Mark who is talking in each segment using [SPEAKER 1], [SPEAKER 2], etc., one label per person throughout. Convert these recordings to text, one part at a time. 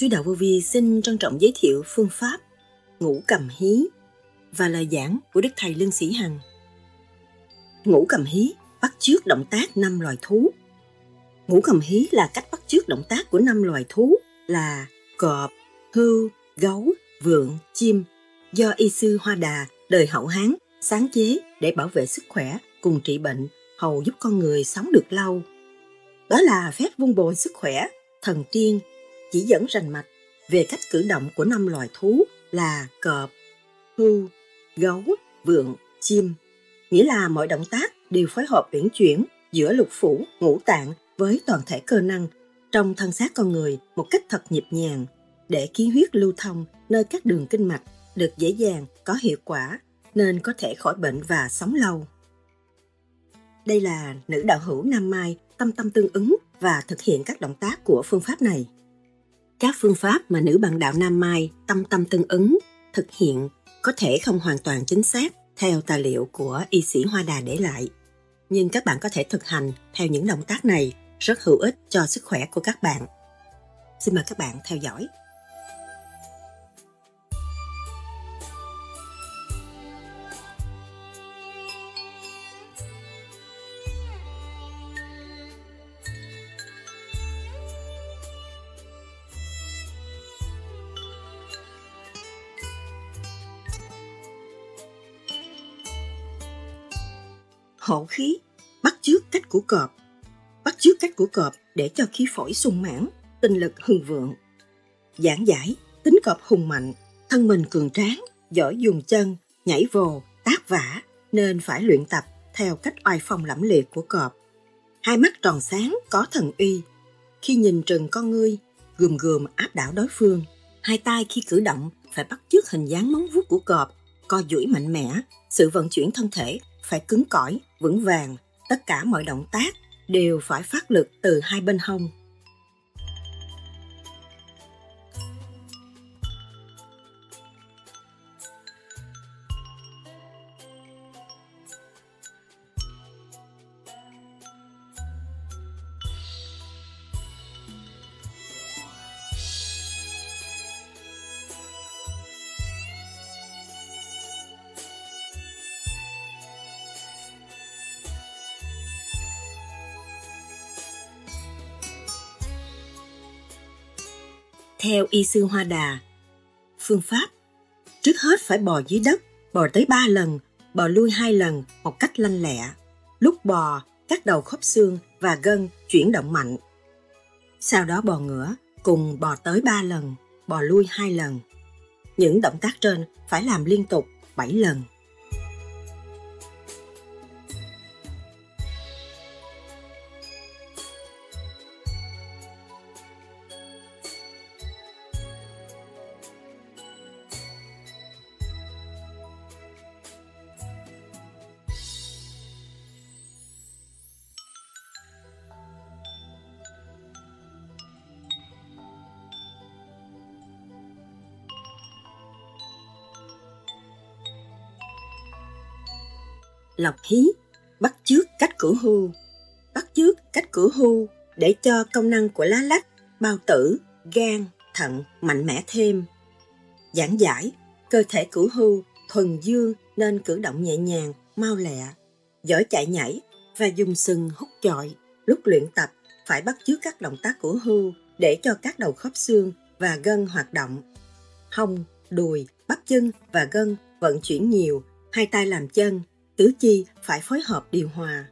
[SPEAKER 1] Sứ đạo vô vi xin trân trọng giới thiệu phương pháp ngũ cầm hí và lời giảng của Đức Thầy Lương Sĩ Hằng. Ngũ cầm hí bắt chước động tác năm loài thú. Ngũ cầm hí là cách bắt chước động tác của năm loài thú là cọp, hươu, gấu, vượn, chim do y sư Hoa Đà đời hậu Hán sáng chế để bảo vệ sức khỏe cùng trị bệnh hầu giúp con người sống được lâu. Đó là phép vun bồi sức khỏe, thần tiên, chỉ dẫn rành mạch về cách cử động của năm loài thú là cọp, hươu, gấu, vượn, chim. Nghĩa là mọi động tác đều phối hợp uyển chuyển giữa lục phủ, ngũ tạng với toàn thể cơ năng trong thân xác con người một cách thật nhịp nhàng để khí huyết lưu thông nơi các đường kinh mạch được dễ dàng có hiệu quả nên có thể khỏi bệnh và sống lâu. Đây là nữ đạo hữu Nam Mai tâm tâm tương ứng và thực hiện các động tác của phương pháp này. Các phương pháp mà nữ bạn đạo Nam Mai tâm tâm tương ứng, thực hiện có thể không hoàn toàn chính xác theo tài liệu của y sĩ Hoa Đà để lại. Nhưng các bạn có thể thực hành theo những động tác này rất hữu ích cho sức khỏe của các bạn. Xin mời các bạn theo dõi. Khí, bắt chước cách của cọp. Bắt chước cách của cọp để cho khí phổi sung mãn, tinh lực hưng vượng. Giảng giải, tính cọp hùng mạnh, thân mình cường tráng, giỏi dùng chân, nhảy vồ, tác vả, nên phải luyện tập theo cách oai phong lẫm liệt của cọp. Hai mắt tròn sáng, có thần uy. Khi nhìn trừng con ngươi, gườm gườm áp đảo đối phương. Hai tay khi cử động phải bắt chước hình dáng móng vuốt của cọp, co duỗi mạnh mẽ, sự vận chuyển thân thể phải cứng cỏi, vững vàng, tất cả mọi động tác đều phải phát lực từ hai bên hông. Theo y sư Hoa Đà, phương pháp trước hết phải bò dưới đất, bò tới ba lần, bò lui hai lần một cách lanh lẹ. Lúc bò, các đầu khớp xương và gân chuyển động mạnh. Sau đó bò ngửa, cùng bò tới ba lần, bò lui hai lần. Những động tác trên phải làm liên tục 7 lần. Lọc hí, bắt chước cách cửa hưu. Bắt chước cách cửa hưu để cho công năng của lá lách, bao tử, gan, thận mạnh mẽ thêm. Giảng giải, cơ thể cửu hưu thuần dương nên cử động nhẹ nhàng, mau lẹ, giỏi chạy nhảy và dùng sừng hút chọi. Lúc luyện tập phải bắt chước các động tác cửu hưu để cho các đầu khớp xương và gân hoạt động. Hông, đùi, bắp chân và gân vận chuyển nhiều, hai tay làm chân, tứ chi phải phối hợp điều hòa.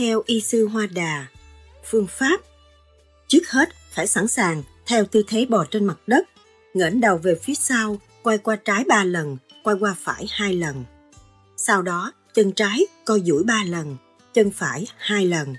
[SPEAKER 1] Theo y sư Hoa Đà. Phương pháp Trước hết phải sẵn sàng theo tư thế bò trên mặt đất, ngẩng đầu về phía sau, quay qua trái ba lần, quay qua phải hai lần. Sau đó, chân trái co duỗi ba lần, chân phải hai lần.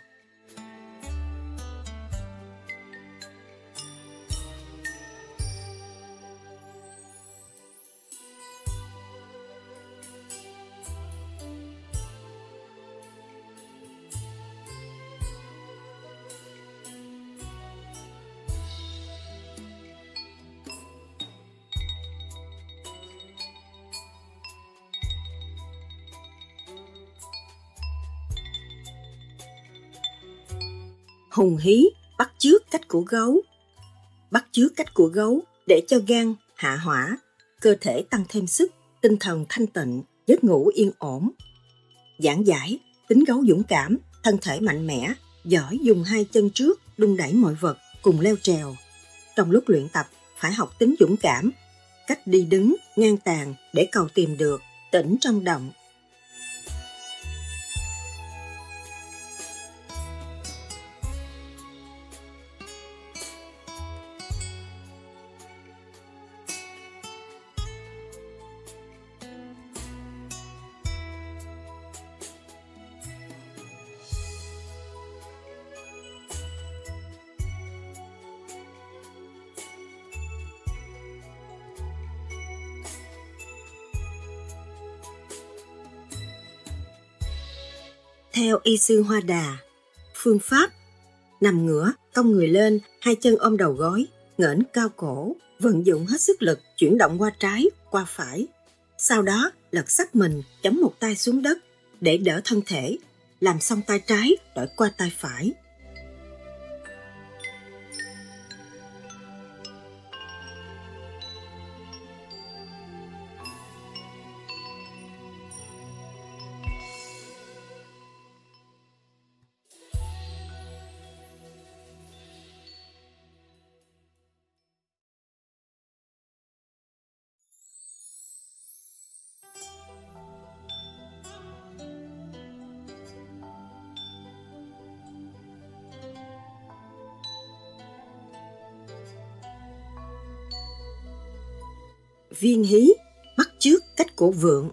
[SPEAKER 1] Hùng hí bắt chước cách của gấu. Bắt chước cách của gấu để cho gan hạ hỏa, cơ thể tăng thêm sức, tinh thần thanh tịnh, giấc ngủ yên ổn. Giảng giải, tính gấu dũng cảm, thân thể mạnh mẽ, giỏi dùng hai chân trước đung đẩy mọi vật cùng leo trèo. Trong lúc luyện tập, phải học tính dũng cảm, cách đi đứng, ngang tàn để cầu tìm được, tỉnh trong động, Theo y sư Hoa Đà, phương pháp nằm ngửa, cong người lên, hai chân ôm đầu gối, ngẩng cao cổ, vận dụng hết sức lực chuyển động qua trái, qua phải. Sau đó lật sắc mình, chống một tay xuống đất để đỡ thân thể, làm xong tay trái đổi qua tay phải. Viên hí, bắt chước cách của vượng.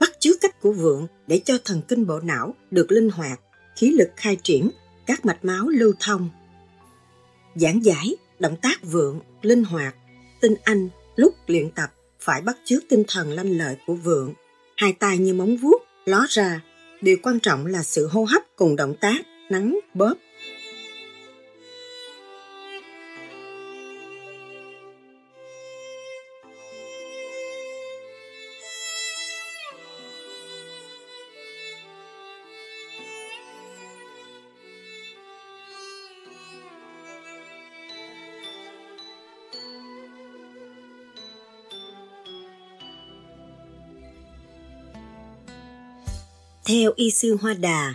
[SPEAKER 1] Bắt chước cách của vượng để cho thần kinh bộ não được linh hoạt, khí lực khai triển, các mạch máu lưu thông. Giảng giải, động tác vượng, linh hoạt, tinh anh, lúc luyện tập, phải bắt chước tinh thần lanh lợi của vượng. Hai tay như móng vuốt, ló ra, điều quan trọng là sự hô hấp cùng động tác, nắng, bóp Theo y sư Hoa Đà,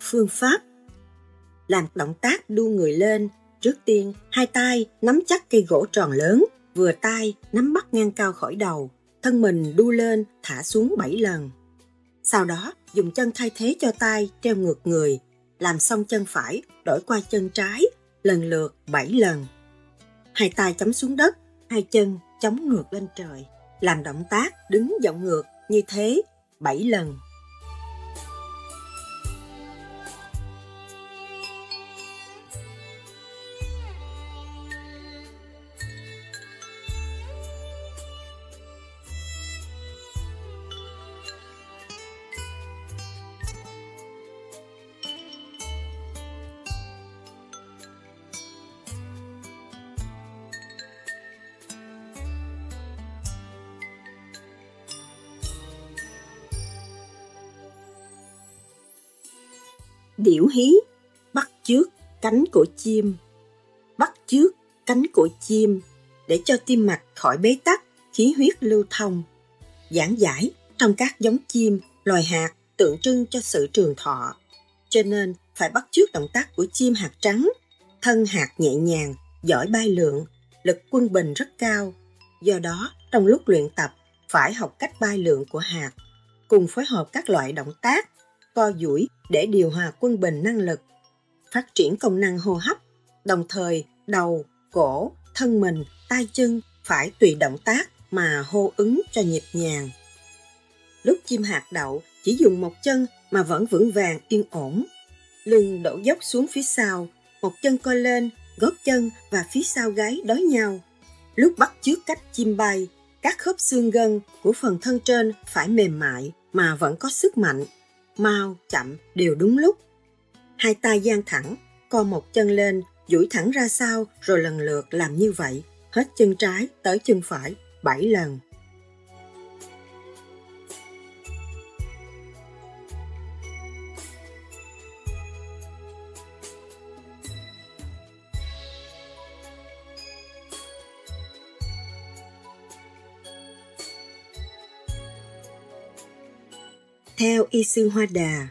[SPEAKER 1] phương pháp làm động tác đu người lên, trước tiên hai tay nắm chắc cây gỗ tròn lớn, vừa tay nắm bắt ngang cao khỏi đầu, thân mình đu lên thả xuống 7 lần. Sau đó dùng chân thay thế cho tay treo ngược người, làm xong chân phải đổi qua chân trái lần lượt 7 lần. Hai tay chấm xuống đất, hai chân chống ngược lên trời, làm động tác đứng giọng ngược như thế 7 lần. Điểu hí, bắt chước cánh của chim, bắt chước cánh của chim để cho tim mạch khỏi bế tắc, khí huyết lưu thông. Giảng giải trong các giống chim, loài hạt tượng trưng cho sự trường thọ. Cho nên phải bắt chước động tác của chim hạt trắng. Thân hạt nhẹ nhàng, giỏi bay lượn, lực quân bình rất cao. Do đó, trong lúc luyện tập, phải học cách bay lượn của hạt, cùng phối hợp các loại động tác co duỗi để điều hòa quân bình năng lực, phát triển công năng hô hấp, đồng thời đầu, cổ, thân mình, tay chân phải tùy động tác mà hô ứng cho nhịp nhàng. Lúc chim hạt đậu chỉ dùng một chân mà vẫn vững vàng yên ổn. Lưng đổ dốc xuống phía sau, một chân co lên, gót chân và phía sau gáy đối nhau. Lúc bắt chước cách chim bay, các khớp xương gân của phần thân trên phải mềm mại mà vẫn có sức mạnh mau, chậm đều đúng lúc. Hai tay gian thẳng, co một chân lên, duỗi thẳng ra sau rồi lần lượt làm như vậy, hết chân trái tới chân phải 7 lần. Theo y sư Hoa Đà,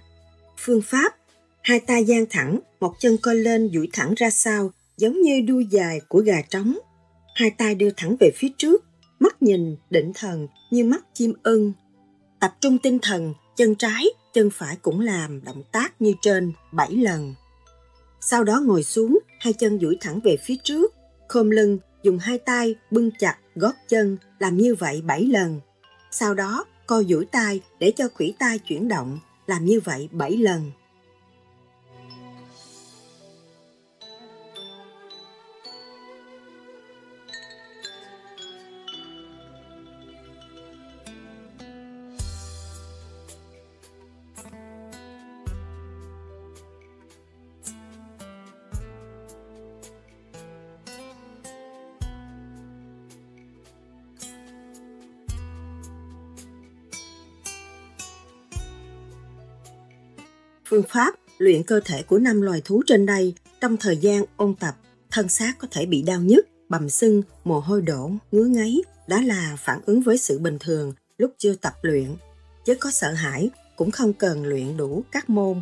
[SPEAKER 1] phương pháp hai tay dang thẳng, một chân co lên duỗi thẳng ra sau, giống như đuôi dài của gà trống. Hai tay đưa thẳng về phía trước, mắt nhìn định thần như mắt chim ưng. Tập trung tinh thần, chân trái, chân phải cũng làm động tác như trên 7 lần. Sau đó ngồi xuống, hai chân duỗi thẳng về phía trước, khom lưng, dùng hai tay bưng chặt gót chân, làm như vậy 7 lần. Sau đó, co duỗi tay để cho khủy tay chuyển động, làm như vậy 7 lần. Phương pháp luyện cơ thể của năm loài thú trên đây trong thời gian ôn tập, thân xác có thể bị đau nhức, bầm sưng, mồ hôi đổ, ngứa ngáy, đó là phản ứng với sự bình thường lúc chưa tập luyện. Chứ có sợ hãi cũng không cần luyện đủ các môn,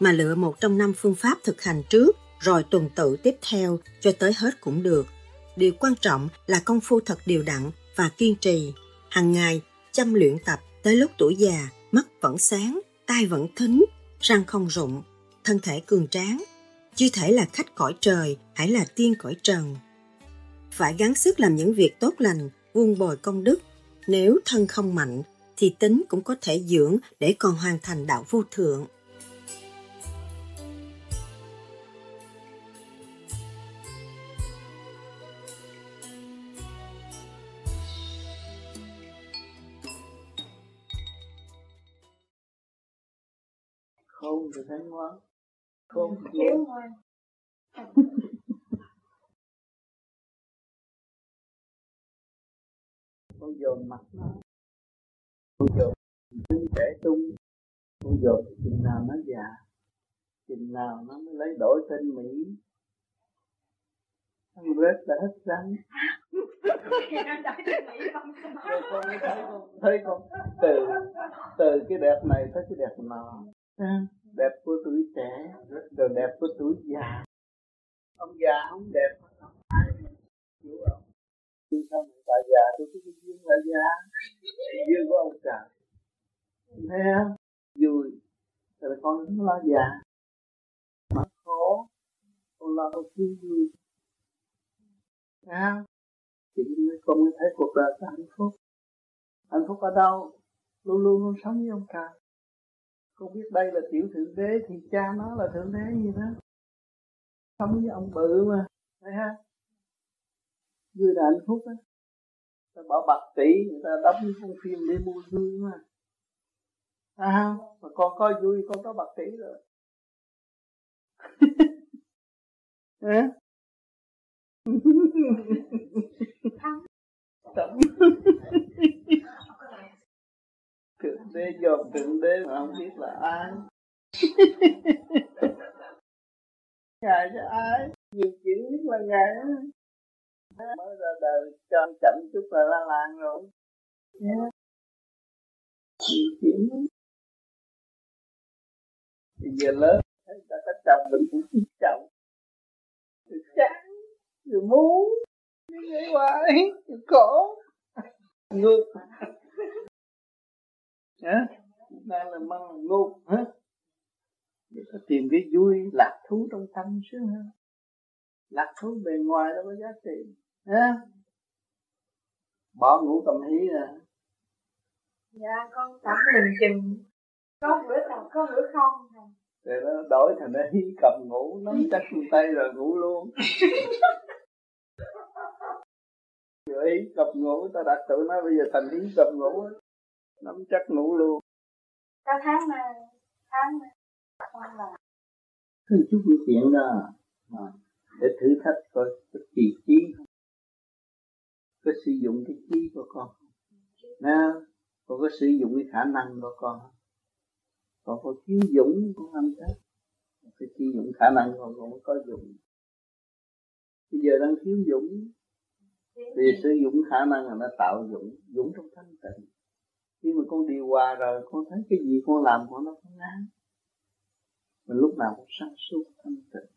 [SPEAKER 1] mà lựa một trong năm phương pháp thực hành trước rồi tuần tự tiếp theo cho tới hết cũng được. Điều quan trọng là công phu thật điều đặn và kiên trì. Hàng ngày, chăm luyện tập tới lúc tuổi già, mắt vẫn sáng, tai vẫn thính, răng không rụng, thân thể cường tráng, chưa thể là khách cõi trời, hãy là tiên cõi trần. Phải gắng sức làm những việc tốt lành, vuông bồi công đức. Nếu thân không mạnh, thì tính cũng có thể dưỡng để còn hoàn thành đạo vô thượng.
[SPEAKER 2] Thấy ngoan khôn ngoan con dồn mặt nó con dồn thân trẻ tung con dồn chừng nào nó già chừng nào nó mới lấy đổi tên mỹ. Ăn rớt là hết răng rồi con mới thấy con thấy con từ từ cái đẹp này tới cái đẹp nào đẹp của tuổi trẻ rồi đẹp của tuổi già. Ông già không đẹp không ai hiểu ông, nhưng sao mình tại già? Tôi cứ cái duyên là già. Duyên của ông trời. Thấy không? Vui. Rồi con nó lo già. Mà khổ. Con lo con vui. Vui chỉ thì con mới thấy cuộc đời là hạnh phúc. Hạnh phúc ở đâu? Luôn luôn luôn sống với ông trời không biết đây là tiểu thượng đế thì cha nó là thượng đế gì đó. Sống với ông bự mà thấy ha? Vui là hạnh phúc á. Ta bỏ bạc tỷ người ta đóng những con phim để mua vui mà. À mà con có vui con có bạc tỷ rồi. Hả? Thắng thượng đế dòm thượng đế mà không biết là ai. Ngài cho ai? Nhiều chuyện nhất là ngài. Mới ra đời cho anh chậm chút là la làng rồi. Yeah. nhiều chuyện bây giờ lớn thấy ta có chồng mình cũng thích chồng. Rồi chán rồi muốn vậy hoài rồi khổ ngược hả? Đang là mong ngô hả? Để có tìm cái vui lạc thú trong tâm chứ ha lạc thú bề ngoài đâu có giá trị hả? Bỏ ngủ cầm hí à.
[SPEAKER 3] Dạ con tập lừng chừng. Có bữa tập có bữa không
[SPEAKER 2] rồi nó đổi thành nó hí cầm ngủ nắm chắc tay rồi ngủ luôn. Rồi hí cầm ngủ ta đặt tụi nó bây giờ thành hí cầm ngủ nắm chắc ngủ luôn.
[SPEAKER 3] Cả tháng này tháng này con là
[SPEAKER 2] Thứ chút như chuyện đó mà để thử thách coi có trì trí có sử dụng cái trí của con nè con có sử dụng cái khả năng của con con có thiếu dũng cũng không chết phải sử dụng khả năng con cũng có dụng bây giờ đang thiếu dũng. Vì sử dụng khả năng là nó tạo dũng. Dũng trong thanh tịnh khi mà con điều hòa rồi, con thấy cái gì con làm, con nó không ngán mình lúc nào cũng sáng suốt, thanh tịnh,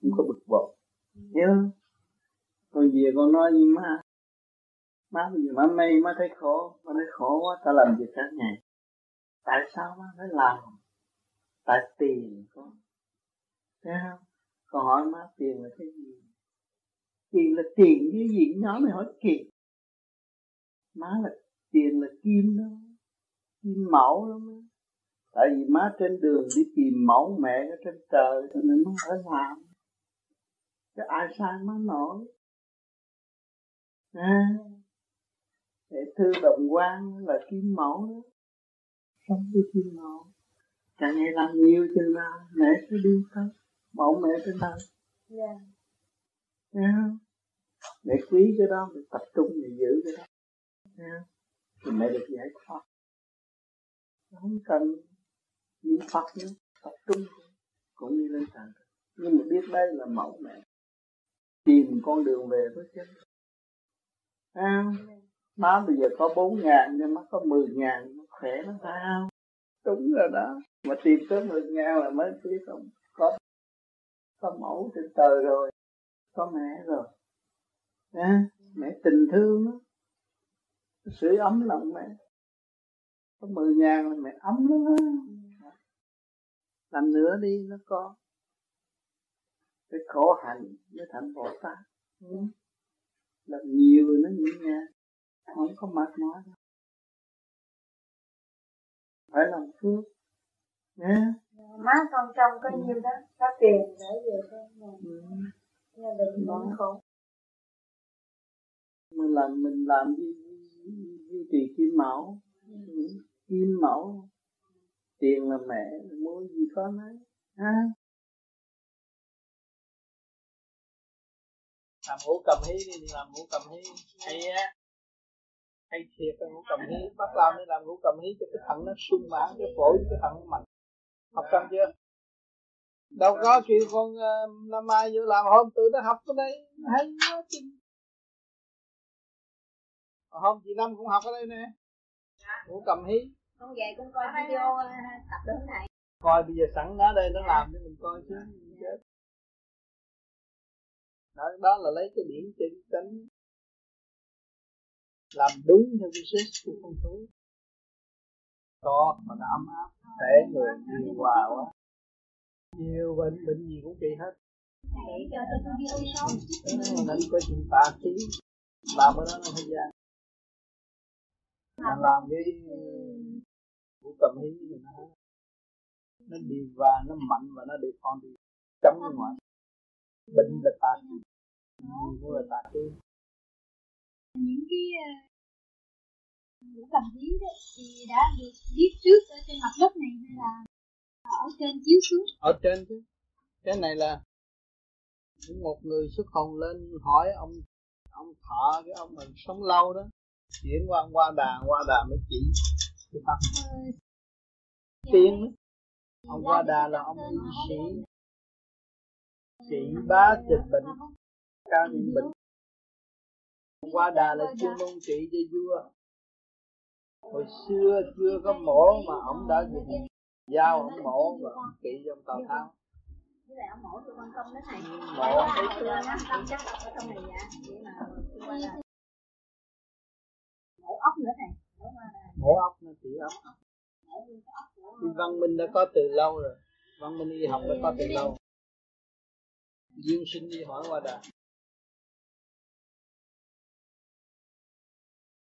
[SPEAKER 2] không có bực bội. Nhớ con về con nói với má má, bây giờ má mê, má thấy khổ, má thấy khổ quá, ta làm việc cả ngày. Tại sao má phải làm? Tại tiền con thấy không? Con hỏi má, tiền là cái gì? Tiền là tiền, cái gì? Nhỏ mày hỏi tiền. Má là tiền là kim đó kim mẫu đó má tại vì má trên đường đi tìm mẫu mẹ ở trên trời cho nên má phải làm. Cái ai sai má nổi. À, để thư đồng quan là kim mẫu đó. Sống với kim mẫu. Càng ngày làm nhiều chừng nào mẹ sẽ đi tới mẫu mẹ trên đời
[SPEAKER 3] yeah.
[SPEAKER 2] yeah. mẹ quý cái đó mẹ tập trung để giữ cái đó. Yeah thì mẹ được giải thoát không cần niệm phật nữa tập trung cũng đi lên trời nhưng mà biết đây là mẫu mẹ. Tìm con đường về với chân à, má bây giờ có bốn ngàn nhưng má có mười ngàn nó khỏe nó sao? Đúng rồi đó. Mà tìm tới mười ngàn là mới biết không có có mẫu trên trời rồi có mẹ rồi. À, mẹ tình thương đó sưởi ấm lòng mẹ có mười ngàn là mẹ ấm lắm đó. làm nữa đi nó có cái khổ hạnh mới thành Bồ Tát. Làm nhiều nó nhẹ nhàng không có mệt mỏi đâu. Phải làm phước. Nhé.
[SPEAKER 3] Má con trong có nhiêu đó có tiền để về con
[SPEAKER 2] ừ.
[SPEAKER 3] gia đình bận khổ.
[SPEAKER 2] mình làm mình làm duy, duy trì kim mẫu ừ. kim mẫu tiền là mẹ mua gì có nấy ha.
[SPEAKER 4] Làm ngũ cầm hí đi làm ngũ cầm hí. Hay á. Hay thiệt cái ngũ cầm hí. Bắt làm đi làm ngũ cầm hí cho cái thận nó sung mãn cái phổi cái thận nó mạnh. Học xong chưa? Đâu có kêu con uh, năm mai vô làm hôm tự nó học cái đây hay quá chừng hôm chị năm cũng học ở đây nè. Ngũ cầm hí.
[SPEAKER 3] Con về con coi video tập được này
[SPEAKER 4] coi bây giờ sẵn nó đây nó làm cho mình coi chứ chết. Đó, đó là lấy cái điểm chân tánh làm đúng theo cái xét của phong thú to mà nó ấm áp khỏe người điều hòa quá. Nhiều bệnh bệnh gì cũng trị hết.
[SPEAKER 3] Để cho tôi video sống
[SPEAKER 4] nên có chuyện tà khí làm ở đó nó thời gian mà làm cái của cầm hí thì nó nó điều hòa nó mạnh và nó đề phòng thì chống ngoại bệnh là tà khí nhiều cũng là tà khí
[SPEAKER 5] những cái ngũ cầm hí đó thì đã được biết trước ở trên mặt đất này hay là ở trên chiếu xuống?
[SPEAKER 4] Ở trên chứ. Cái này là một người xuất hồn lên hỏi ông ông thọ cái ông mình sống lâu đó chuyển qua qua đà qua đà mới chỉ. Cái pháp
[SPEAKER 5] ờ,
[SPEAKER 4] tiên ông qua đà là ông y sĩ trị bá dịch bệnh. Cao niệm bệnh. Qua đà là chuyên môn trị cho vua. Hồi xưa chưa có mổ mà ông đã dùng dao ông mổ và ông trị cho ông tào tháo.
[SPEAKER 3] Với lại ông mổ cho con công đến này.
[SPEAKER 4] Mổ
[SPEAKER 3] thấy chưa? Nó chắc ở trong này dạ. Vậy mà mổ ốc nữa này mổ
[SPEAKER 4] ốc nó trị ốc. Thì văn minh đã có từ lâu rồi. Văn minh y học đã có từ lâu. Duyên sinh đi hỏi qua đà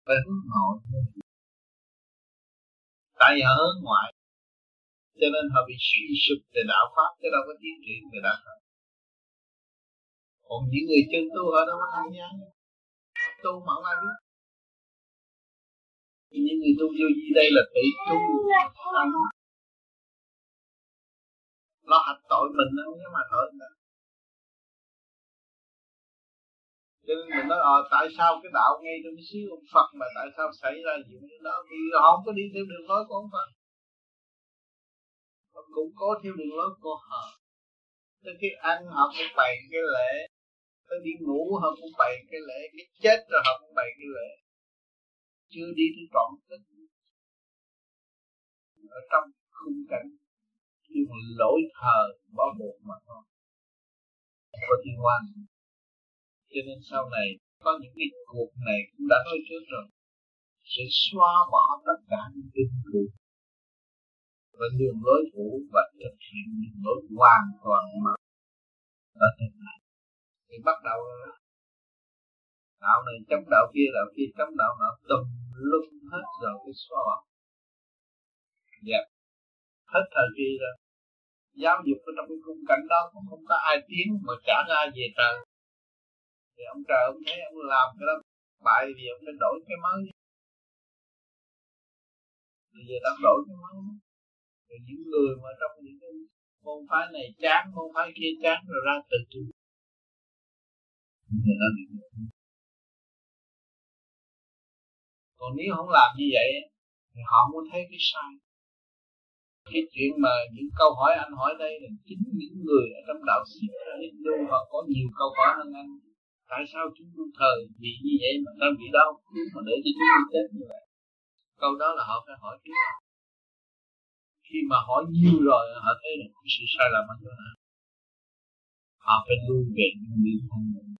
[SPEAKER 6] phải hướng nội. Tại vì họ hướng ngoại. Cho nên họ bị suy sụp về đạo pháp chứ đâu có tiến triển về đạo pháp còn những người chân tu họ đâu có tham gia. Tu mà không ai biết những người tu vô gì đây là tự tu tâm lo hạch tội mình không nhưng mà tội mình cho nên mình nói ờ tại sao cái đạo ngay trong cái ông Phật mà tại sao xảy ra chuyện đó vì họ không có đi theo đường lối của ông Phật. Họ cũng có theo đường lối của họ. Tới khi ăn họ cũng bày cái lễ. Tới đi ngủ họ cũng bày cái lễ. Cái chết rồi họ cũng bày cái lễ chưa đi tới trọn tình ở trong khung cảnh nhưng mà lỗi thờ bỏ buộc mà thôi. Có thiên quan cho nên sau này có những cái cuộc này cũng đã nói trước rồi. Sẽ xóa bỏ tất cả những cái cuộc và đường lối cũ và thực hiện đường lối hoàn toàn mới ở tương lai thì bắt đầu đạo này chống đạo kia đạo kia chống đạo nọ tùm lum hết rồi, cái xóa bỏ dạ. Hết thời kỳ rồi. Giáo dục ở trong cái khung cảnh đó cũng không có ai tiến mà trả ra về trời. Thì ông trời ông thấy ông làm cái đó bại vì ông nên đổi cái mới bây giờ đang đổi cái mới rồi những người mà trong những cái môn phái này chán, môn phái kia chán, rồi ra từ từ. Còn nếu không làm như vậy, thì họ muốn thấy cái sai. Cái chuyện mà những câu hỏi anh hỏi đây là chính những người ở trong đạo sĩ Hindu họ có nhiều câu hỏi hơn anh. Tại sao chúng tôi thờ vì như vậy mà ta bị đau mà để cho chúng tôi chết như vậy? Câu đó là họ phải hỏi trước khi mà hỏi nhiều rồi, họ thấy là cái sự sai lầm ở chỗ nào? Họ phải lui về những nguyên thân mình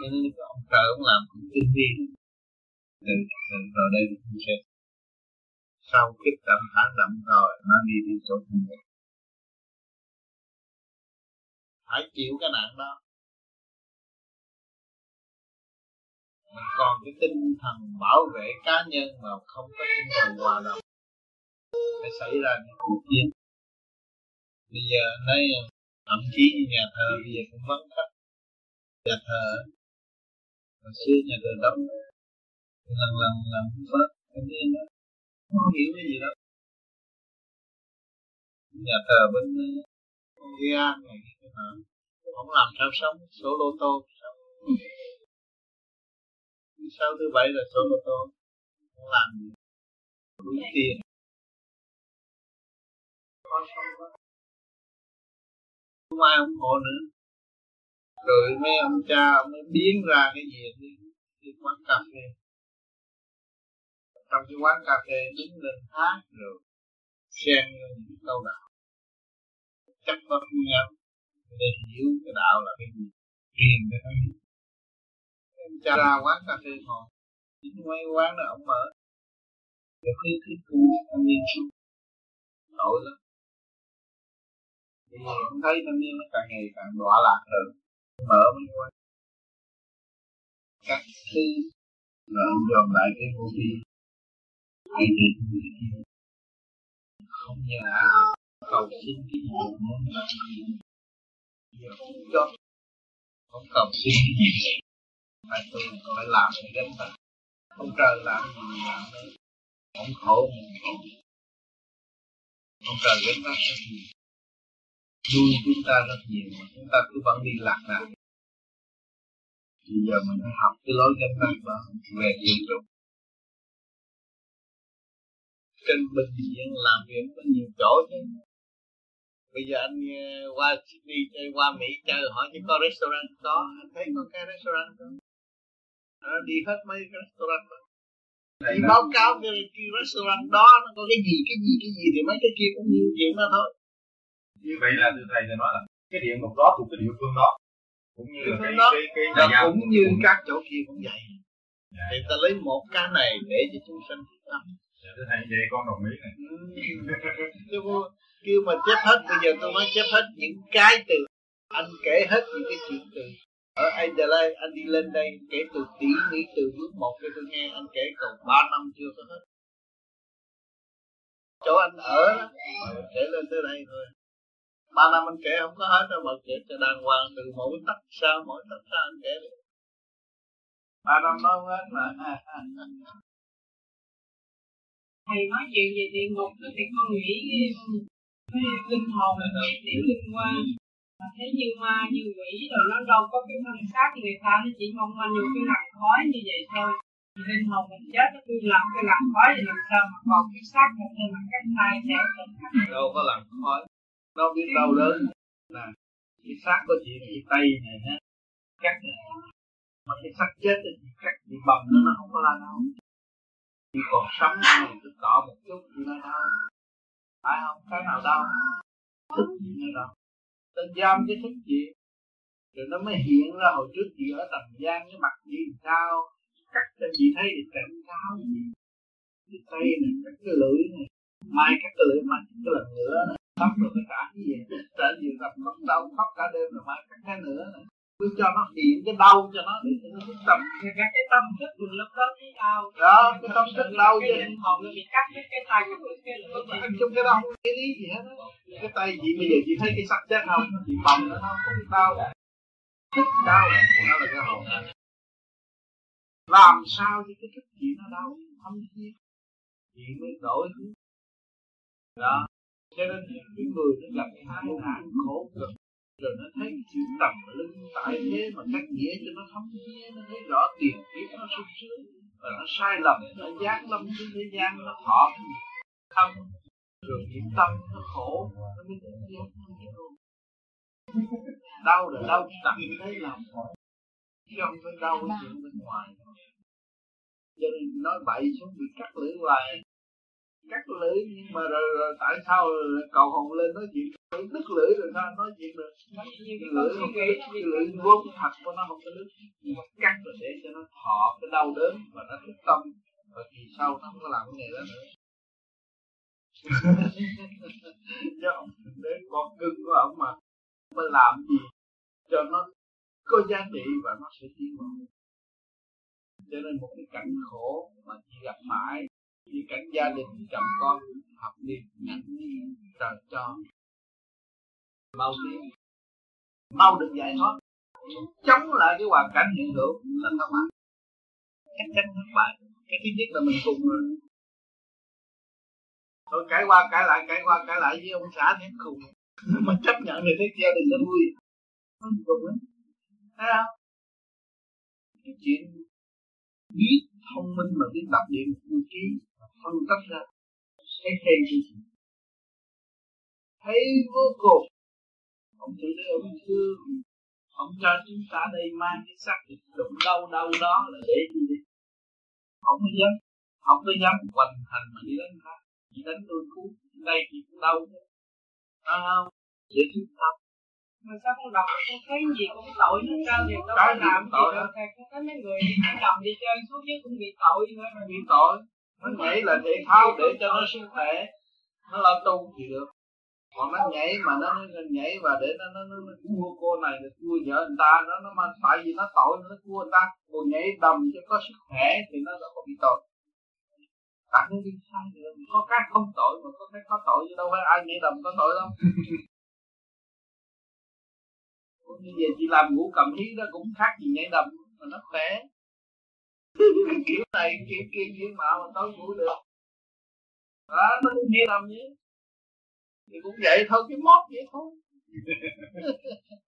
[SPEAKER 6] nên ông trời ông làm cũng tiên thiên từ từ rồi đây mình sẽ sau kích tâm thả động rồi, nó đi đi chỗ thân mình phải chịu cái nạn đó. Mình còn cái tinh thần bảo vệ cá nhân mà không có tinh thần hòa đồng sẽ xảy ra những cuộc chiến. Bây giờ nói thậm chí như nhà thờ bây giờ cũng vắng khách. Nhà thờ hồi xưa nhà thờ đóng lần lần lần phớt cái niên đó không hiểu cái gì đó nhà thờ bên ờ, Korea này, cái không làm sao sống? Số lô tô thứ sau thứ bảy là số lô tô. Không làm gì? Đúng tiền. Không ai ủng hộ nữa rồi mấy ông cha mới biến ra cái gì đi, đi quán cà phê. Trong cái quán cà phê đứng lên hát rồi xen những câu đạo. Chắc có nhau để hiểu cái đạo là cái gì truyền cho nó hiểu. Cha ra quán cà phê ngồi chính mấy quán đó ông mở. Cái khuyến khích tu thanh niên tội lắm. Thì ông thấy thanh niên nó càng ngày càng đọa lạc hơn mở mình quán các thứ là ông dòm lại cái vô vũ khí cái gì không nhà cầu xin cái gì muốn làm giờ không cho. Không cầu xin cái gì. Phải tôi phải làm cái đến mà không trời làm gì mình làm đấy không khổ mình khổ. Không trời đến vác cái gì? Nuôi chúng ta rất nhiều mà chúng ta cứ vẫn đi lạc lạc. Bây giờ mình phải học cái lối gánh vác đó về dự dụng trên bệnh viện làm việc có nhiều chỗ chứ. Bây giờ anh ờ, qua Sydney chơi qua Mỹ chơi hỏi chứ có restaurant có. Anh thấy có cái restaurant không? Nó đi hết mấy cái restaurant đó. Thì báo cáo cái, cái restaurant đó nó có cái gì cái gì cái gì thì mấy cái kia cũng nhiều chuyện đó thôi
[SPEAKER 7] như vậy là từ thầy จะ nói là cái địa ngục đó thuộc cái địa phương đó. Cũng như là cái,
[SPEAKER 6] đó,
[SPEAKER 7] cái, cái,
[SPEAKER 6] nó
[SPEAKER 7] nhà
[SPEAKER 6] cũng như
[SPEAKER 7] cũng...
[SPEAKER 6] các chỗ kia cũng vậy.
[SPEAKER 7] Dạ.
[SPEAKER 6] thì ta lấy một cái này để cho chúng sanh tâm
[SPEAKER 7] Dạ, thưa thầy vậy con đồng ý này.
[SPEAKER 6] Kêu, kêu mà chép hết bây giờ tôi nói chép hết những cái từ. Anh kể hết những cái chuyện từ. Ở Adelaide anh đi lên đây kể từ tỉ mỉ từ bước một cho tôi nghe. Anh kể còn ba năm chưa có hết. Chỗ anh ở kể lên tới đây thôi ba năm anh kể không có hết đâu mà kể cho đàng hoàng từ mỗi tắc sao mỗi tắc sao anh kể được ba năm nói không hết mà.
[SPEAKER 3] Thầy nói chuyện về địa ngục đó thì con nghĩ cái linh hồn cái tiểu linh quan. Mà thấy như ma như quỷ rồi nó đâu có cái thân xác người ta nó chỉ mong manh vô cái làn khói như vậy thôi. Linh hồn mình chết nó cứ làm cái làn khói thì làm sao mà còn cái xác mình thêm mà cái tay theo
[SPEAKER 6] đâu có làm khói nó biết đau đớn nè cái xác có chuyện cái tay này ha cắt này mà cái xác chết thì chỉ cắt bị bầm nó nó không có la đau chỉ còn sống thì cứ cọ một chút thì la đau phải không? Cái nào đau thức gì nữa đâu. Ta giam cái thức gì rồi nó mới hiện ra hồi trước chị ở tầng gian cái mặt gì sao? Cắt cho chị thấy thì cảnh cáo gì. Cái tay này cắt cái lưỡi này. Mai cắt cái lưỡi mai cái lần nữa này khóc rồi cả cái gì? Trở nhiều gặp khóc đau khóc cả đêm rồi mai cắt cái nữa. Cứ cho nó hiện cái đau cho nó để cho nó thức tâm.
[SPEAKER 3] Cái cái tâm thức mình lúc đó thấy đau.
[SPEAKER 6] Đó cái tâm thức đau chứ.
[SPEAKER 3] hồn nó bị cắt cái cái tay cái cái
[SPEAKER 6] anh chung cái đó không cái lý gì hết á. Cái tay chị bây giờ chị thấy cái sắc chết không? Chị bầm nó nó không đau. Thức đau nó là cái hồn. Làm sao cho cái thức chị nó đau? Không thiết chị mới đổi đó cho nên cái người nó gặp hai nạn khổ cực. Rồi nó thấy chữ tầm lưng, tại thế mà cách nghĩa cho nó thấm nghĩa nó thấy rõ tiền kiếp nó sung sướng. Và nó sai lầm, nó giác lâm trên thế gian, nó thọ thâm. Rồi niệm tâm nó khổ, nó mới tự nhiên hiểu đau là đau, tận thấy lòng chứ không phải đau cái chuyện bên ngoài. Cho nên nói bậy xuống bị cắt lưỡi hoài cắt lưỡi nhưng mà rồi, rồi tại sao cầu hồn lên nói chuyện? Đứt lưỡi rồi sao nói chuyện được? Cái lưỡi không đứt cái lưỡi vốn thật của nó không có đứt. Nhưng mà cắt rồi để cho nó thọ cái đau đớn và nó thức tâm. Và kỳ sau nó không có làm cái nghề đó nữa. Chứ ông đến con cưng của ông mà mới làm gì cho nó có giá trị và nó sẽ tiến bộ. Cho nên một cái cảnh khổ mà chị gặp mãi vì cảnh gia đình chồng con học đi nhận trời cho mau tiến. Mau được giải thoát. Chống lại cái hoàn cảnh hiện hữu là thất bại chắc chắn thất bại, cái thứ nhất là mình cùng rồi. Rồi cãi qua cãi lại, cãi qua cãi lại với ông xã thì cùng mà chấp nhận thì thấy gia đình nó vui không cùng lắm. Thấy không? Cái chuyện biết thông minh mà biết tập luyện tư trí phân tích ra thấy hay gì thấy vô cùng. Ông tự đây ông thương ông cho chúng ta đây mang cái xác thịt đụng đâu đâu đó là để gì đi? Không có dám không có dám hoành hành mà đi đánh ta chỉ đánh tôi cứu đây thì cũng đau chứ à, không để chúng ta
[SPEAKER 3] mà sao con đọc con thấy gì? Cũng tội hết trơn thì đâu có làm gì đâu. Thầy con thấy mấy người đi đồng đi chơi suốt chứ cũng bị tội nữa mà.
[SPEAKER 6] Bị tội nó nhảy là thể thao để cho nó sức khỏe nó lo tu thì được. Còn nó nhảy mà nó, nó nhảy và để nó nó, nó, nó cua cô này nó cua vợ người ta nó nó mà tại vì nó tội nó cua người ta. Còn nhảy đầm cho có sức khỏe thì nó đâu có bị tội. Tại nó đi sai được. Có cái không tội mà có cái có tội chứ đâu phải ai nhảy đầm có tội đâu. Như vậy chị làm ngủ cầm hí đó cũng khác gì nhảy đầm mà nó khỏe kiểu này, kiểu kia kiểu mạo mà tối ngủ được. Đó nó cũng nhảy đầm thì cũng vậy thôi, cái mốt vậy thôi.